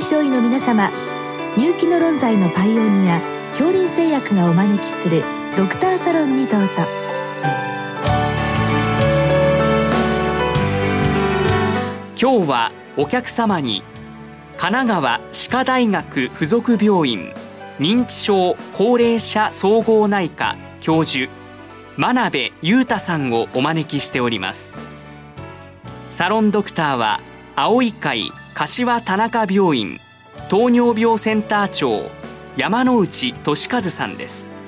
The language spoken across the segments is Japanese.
臨床医の皆様入気の論剤のパイオニア恐林製薬がお招きするドクターサロンにどうぞ今日はお客様に神奈川歯科大学附属病院認知症高齢者総合内科教授真鍋裕太さんをお招きしておりますサロンドクターは青い会柏田中病院糖尿病センター長山内俊和さんです。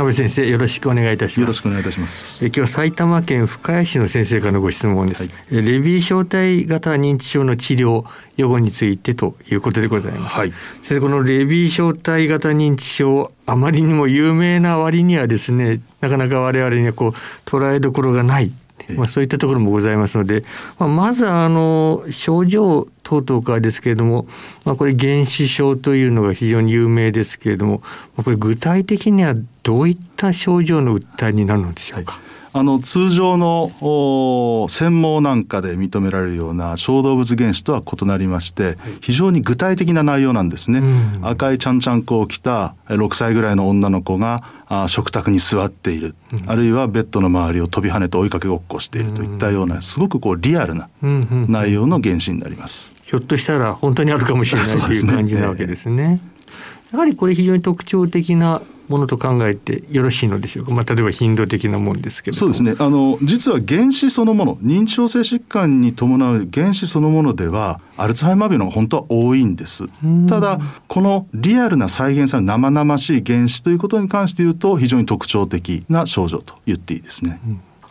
真鍋先生よろしくお願いいたします。よろしくお願いいたします。え今日埼玉県深谷市の先生からのご質問です、はい。えレビー小体型認知症の治療予後についてということでございます、はい。先生このレビー小体型認知症あまりにも有名な割にはですねなかなか我々にはこう捉えどころがないええまあ、そういったところもございますので、まあ、まずあの症状等々からですけれども、まあ、これ原子症というのが非常に有名ですけれどもまあこれ具体的にはどういった症状の訴えになるのでしょうか？あの通常のお専門なんかで認められるような小動物原子とは異なりまして、非常に具体的な内容なんですね、うん。赤いちゃんちゃんこを着たえ6歳ぐらいの女の子があ食卓に座っている、あるいはベッドの周りを飛び跳ねて追いかけごっこをしているといったようなすごくこうリアルなうんうんうん。内容の原子になります。ひょっとしたら本当にあるかもしれないという感じなわけですね。やはりこれ非常に特徴的なものと考えてよろしいのでしょうか？まあ例えば頻度的なもんですけど。そうです。ねあの実は原子そのもの認知症性疾患に伴う原子そのものではアルツハイマー病の方が本当は多いんですんただこのリアルな再現される生々しい原子ということに関して言うと非常に特徴的な症状と言っていいですね、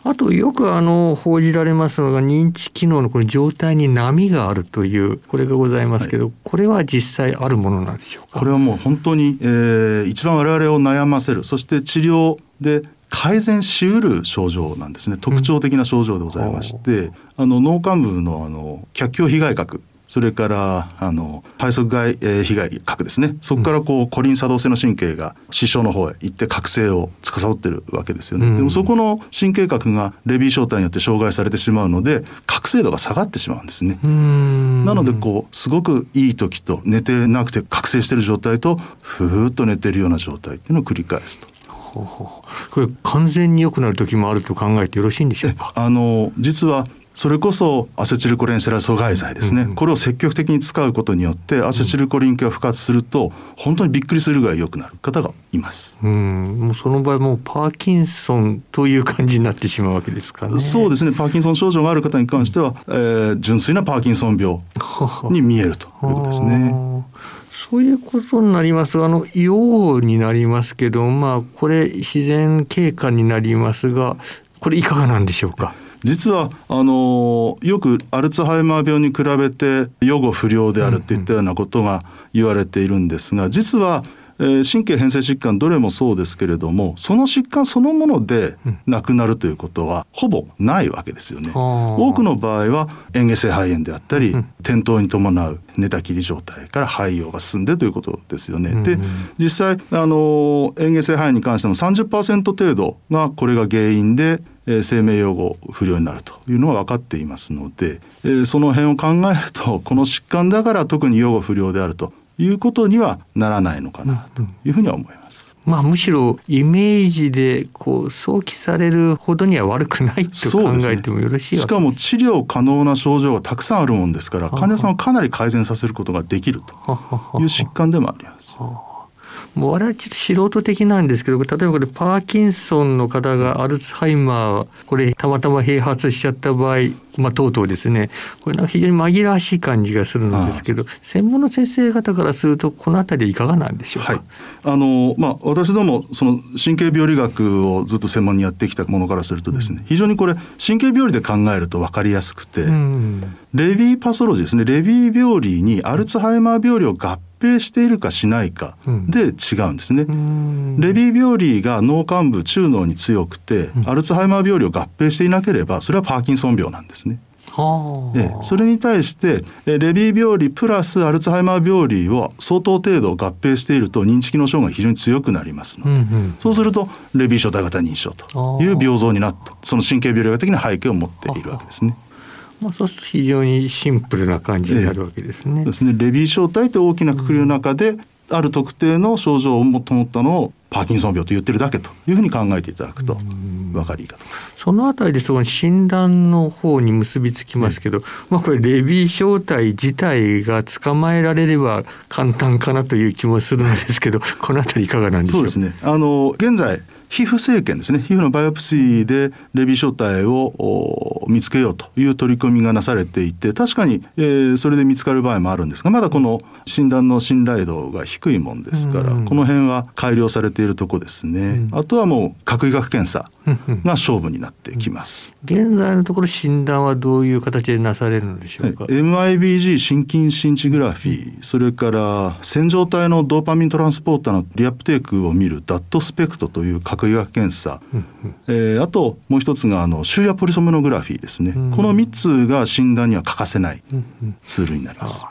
あとよくあの報じられますのが認知機能のこの状態に波があるというこれがございますけど、これは実際あるものなんでしょうか？これはもう本当に、えー一番我々を悩ませる。そして治療で改善しうる症状なんですね。特徴的な症状でございまして、あの脳幹部のあの脚胸被害核それからあの肺側外、えー被害核ですね。そこからこうコリン作動性の神経が視床の方へ行って覚醒を司ってるわけですよね、うん。でもそこの神経核がレビー小体によって障害されてしまうので覚醒度が下がってしまうんですね、なのでこうすごくいい時と寝てなくて覚醒してる状態とふーっと寝てるような状態っていうのを繰り返すと。ほうほうこれ完全に良くなる時もあると考えてよろしいんでしょうか？あの実はそれこそアセチルコリンセラ阻害剤ですね、うんうんこれを積極的に使うことによってアセチルコリン系が付活すると本当にびっくりするぐらい良くなる方がいます。うん、もうその場合もうパーキンソンという感じになってしまうわけですかね。そうですねパーキンソン症状がある方に関しては、えー純粋なパーキンソン病に見えるということですね。そういうことになりますがあの陽になりますけどまあこれ自然経過になりますがこれいかがなんでしょうか？実はあのよくアルツハイマー病に比べて予後不良であるっていったようなことが言われているんですが実は、えー神経変性疾患どれもそうですけれどもその疾患そのもので亡くなるということはほぼないわけですよね。多多くの場合は嚥下性肺炎であったりうん転倒に伴う寝たきり状態から肺葉が進んでということですよね。でうん実際あの嚥下性肺炎に関しても30%程度がこれが原因でえー生命用語不良になるというのは分かっていますので、えーその辺を考えるとこの疾患だから特に用語不良であるということにはならないのかなというふうには思います。まあむしろイメージでこう想起されるほどには悪くないと考えてもよろしいわけしかも治療可能な症状がたくさんあるもんですからはは患者さんをかなり改善させることができるとはははいう疾患でもあります。もう我々ちょっと素人的なんですけど例えばこれパーキンソンの方がアルツハイマーこれたまたま併発しちゃった場合まあとうとうですね。これなんか非常に紛らわしい感じがするんですけど専門の先生方からするとこの辺りいかがなんでしょうか、はい、あのまあ私どもその神経病理学をずっと専門にやってきたものからするとですね、非常にこれ神経病理で考えると分かりやすくて、うん。レビーパソロジーですね。レビー病理にアルツハイマー病理を合併しているかしないかで違うんですね。うん。レビー病理が脳幹部中脳に強くて、アルツハイマー病理を合併していなければそれはパーキンソン病なんですね。はあ。ええ。それに対してえレビー病理プラスアルツハイマー病理を相当程度合併していると認知機能障害が非常に強くなりますので、うんうん。そうするとレビー小体型認知症という病像になってその神経病理学的な背景を持っているわけですね。まあ、そうすると非常にシンプルな感じになるわけですね。そうですねレビー小体という大きな括りの中で、ある特定の症状をもともったのをパーキンソン病と言ってるだけというふうに考えていただくと分かりいいかと。そのあたりでその診断の方に結びつきますけど、まあこれレビー小体自体が捕まえられれば簡単かなという気もするのですけど、このあたりいかがなんでしょそううですね。あの現在皮膚生検ですね。皮膚のバイオプシーでレビー小体をお見つけようという取り組みがなされていて確かに、えーそれで見つかる場合もあるんですがまだこの診断の信頼度が低いもんですから、うん。この辺は改良されているとこですね、あとはもう核医学検査が勝負になってきます。現在のところ診断はどういう形でなされるのでしょうか？はい MIBG 心筋シンチグラフィー、それから線状体のドーパミントランスポーターのリアプテークを見るダットスペクトという核医学検査、えーあともう一つがあの終夜ポリソムノグラフィーですね、んこの3つが診断には欠かせないツールになります。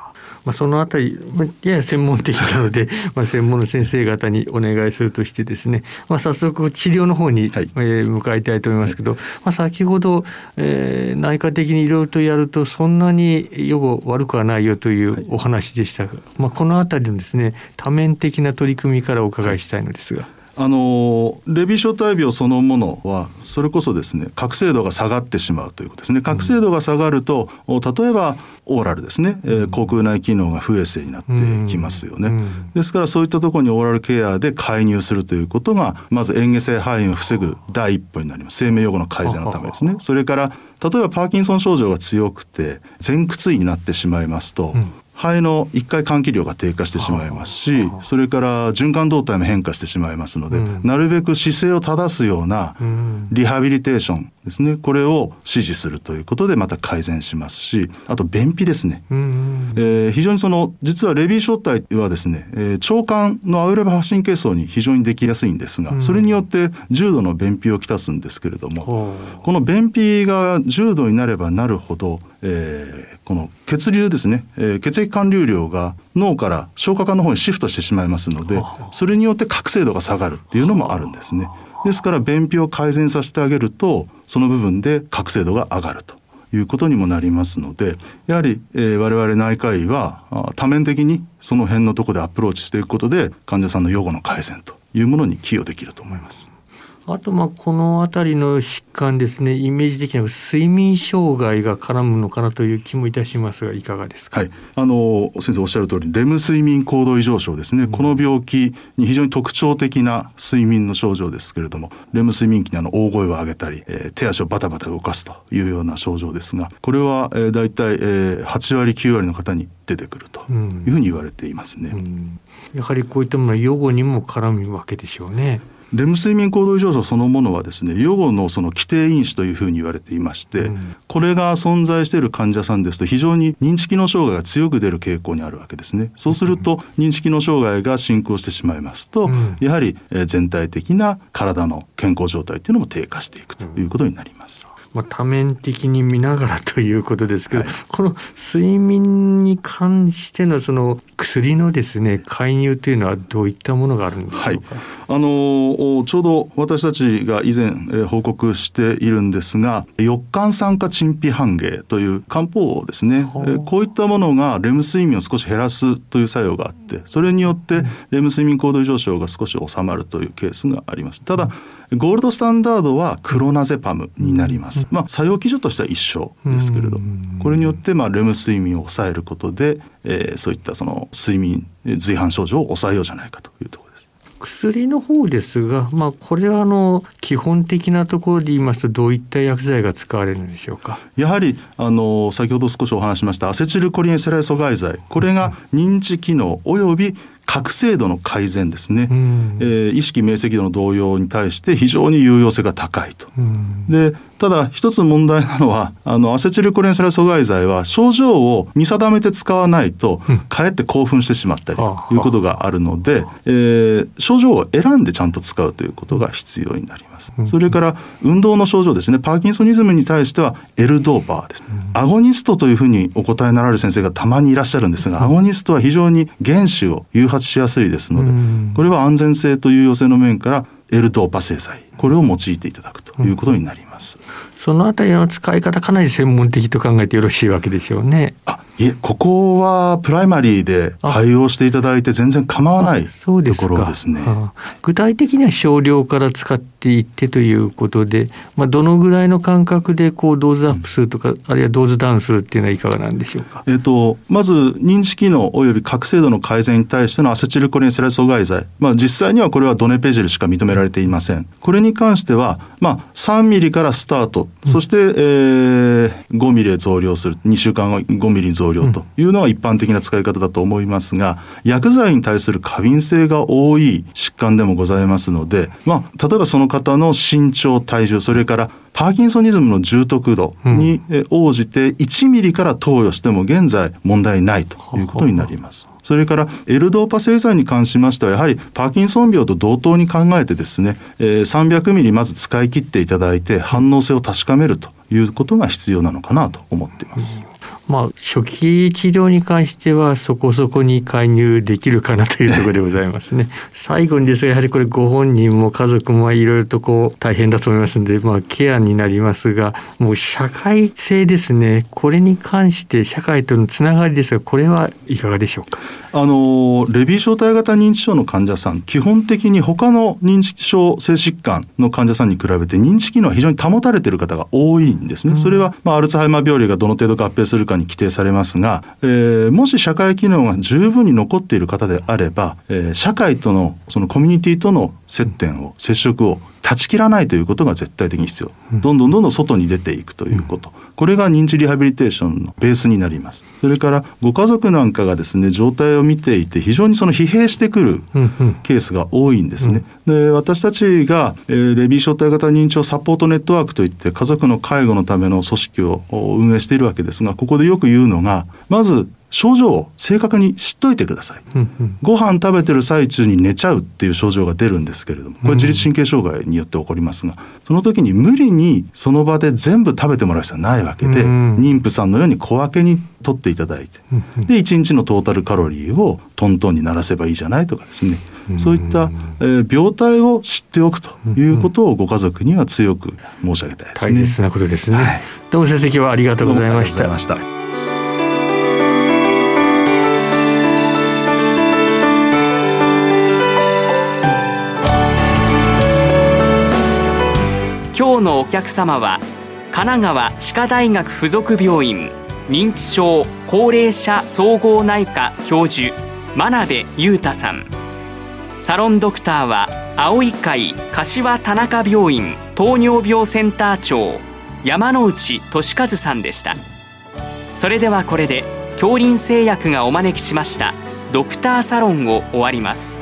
まあ、そのあたり、まあやや専門的なので、まあ、専門の先生方にお願いするとしてですね、まあ、早速治療の方に、はい。えー向かいたいと思いますけど、まあ、先ほど、えー内科的にいろいろとやるとそんなに予後悪くはないよというお話でしたが、まあ、このあたりのですね多面的な取り組みからお伺いしたいのですが。あのレビー小体病そのものはそれこそですね覚醒度が下がってしまうということですね。覚醒度が下がると、お例えばオーラルですね、えー口腔内機能が不衛生になってきますよね、うん。ですからそういったところにオーラルケアで介入するということがまず嚥下性肺炎を防ぐ第一歩になります。生命予後の改善のためですね。それから例えばパーキンソン症状が強くて前屈位になってしまいますと、肺の一回換気量が低下してしまいますしそれから循環動態も変化してしまいますので、うん。なるべく姿勢を正すようなうん。リハビリテーションですね。これを指示するということでまた改善しますしあと便秘ですね。うんえー非常にその実はレビー小体はですね、えー腸管のアウレバ発神経層に非常にできやすいんですが、うん。それによって重度の便秘をきたすんですけれども、ほう。この便秘が重度になればなるほど、えーこの血流ですね、えー血液管流量が脳から消化管の方にシフトしてしまいますのでそれによって覚醒度が下がるっていうのもあるんですねですから便秘を改善させてあげるとその部分で覚醒度が上がるということにもなりますのでやはり、えー我々内科医は多面的にその辺のところでアプローチしていくことで患者さんの予後の改善というものに寄与できると思います。あとまあこの辺りの疾患ですねイメージ的には睡眠障害が絡むのかなという気もいたしますがいかがですか、はい、あの先生おっしゃる通りレム睡眠行動異常症ですね、この病気に非常に特徴的な睡眠の症状ですけれどもレム睡眠期にあの大声を上げたり、えー手足をバタバタ動かすというような症状ですがこれは、えー、大体、えー8割9割の方に出てくるとうん。いうふうに言われていますね。うん。やはりこういったものは予後にも絡むわけでしょうね。レム睡眠行動異常症そのものはですね予後のその規定因子というふうに言われていまして、うん。これが存在している患者さんですと非常に認知機能障害が強く出る傾向にあるわけですね。そうすると認知機能障害が進行してしまいますと、うん。やはりえー全体的な体の健康状態っていうのも低下していくということになります。まあ、多面的に見ながらということですけど、この睡眠に関してのその薬のですね介入というのはどういったものがあるんでしょうか？はい、あのちょうど私たちが以前、えー報告しているんですが翼管酸化陳皮半芸という漢方ですね、こういったものがレム睡眠を少し減らすという作用があってそれによってレム睡眠行動異常症が少し収まるというケースがあります。ただゴールドスタンダードはクロナゼパムになります、まあ作用基準としては一緒ですけれど。うん。これによってまあレム睡眠を抑えることで、えーそういったその睡眠えー随伴症状を抑えようじゃないかというところです。薬の方ですが、まあ、これはあの基本的なところで言いますとどういった薬剤が使われるんでしょうか？やはりあの先ほど少しお話しましたアセチルコリンエセライ阻害剤。これが認知機能および覚醒度の改善ですね、うん。えー意識明晰度の動揺に対して非常に有用性が高いと。うん。でただ一つ問題なのはあのアセチルコリンセラ阻害剤は症状を見定めて使わないと、うん、かえって興奮してしまったりということがあるので、えー、症状を選んでちゃんと使うということが必要になります。それから運動の症状ですね。パーキンソニズムに対してはエルドーパーです、アゴニストというふうにお答えになられる先生がたまにいらっしゃるんですが、アゴニストは非常に原子を誘発しやすいですので、これは安全性と有用性の面からエルドーパ製剤。これを用いていただくということになります。Yes. そのあたりの使い方かなり専門的と考えてよろしいわけでしょうね。あいえここはプライマリーで対応していただいて全然構わないところですね。具体的には少量から使っていってということで、まあ、どのぐらいの間隔でこうドーズアップするとか、うん、あるいはドーズダウンするっていうのはいかがなんでしょうか？えっ、とまず認知機能および覚醒度の改善に対してのアセチルコリンセラ阻害剤、まあ、実際にはこれはドネペジルしか認められていません。これに関しては、まあ、3ミリからスタート、そして、えー、5ミリで増量する。2週間後5ミリに増量というのは一般的な使い方だと思いますが薬剤に対する過敏性が多い疾患でもございますので、まあ、例えばその方の身長体重それからパーキンソニズムの重篤度に応じて1ミリから投与しても現在問題ないということになります。それからエルドーパ製剤に関しましてはやはりパーキンソン病と同等に考えてですね、え、300ミリまず使い切っていただいて反応性を確かめるということが必要なのかなと思っています。まあ、初期治療に関してはそこそこに介入できるかなというところでございますね。最後にですがやはりこれご本人も家族もいろいろとこう大変だと思いますので、まあ、ケアになりますがもう社会性ですねこれに関して社会とのつながりですがこれはいかがでしょうか？あのレビー小体型認知症の患者さん基本的に他の認知症性疾患の患者さんに比べて認知機能は非常に保たれている方が多いんですね。それは、まあ、アルツハイマー病理がどの程度合併するかに規定されますが、えー、もし社会機能が十分に残っている方であれば、えー、社会とのそのコミュニティとの接点を接触を断ち切らないということが絶対的に必要、どんどんどんどん外に出ていくということ、これが認知リハビリテーションのベースになります。それからご家族なんかがですね状態を見ていて非常にその疲弊してくるケースが多いんですね、で私たちが、えー、レビー小体型認知症サポートネットワークといって家族の介護のための組織を運営しているわけですがここでよく言うのがまず症状を正確に知っといてください、うんうん、ご飯食べてる最中に寝ちゃうっていう症状が出るんですけれどもこれ自律神経障害によって起こりますがその時に無理にその場で全部食べてもらう必要はないわけで、妊婦さんのように小分けに取っていただいて、で1日のトータルカロリーをトントンにならせばいいじゃないとかですね、そういった、えー、病態を知っておくということをご家族には強く申し上げたいですね。大切なことですね、はい、どうも先生今日はありがとうございました。今日のお客様は神奈川歯科大学附属病院認知症高齢者総合内科教授真鍋裕太さん。サロンドクターは青い会柏田中病院糖尿病センター長山内俊和さんでした。それではこれで恐林製薬がお招きしましたドクターサロンを終わります。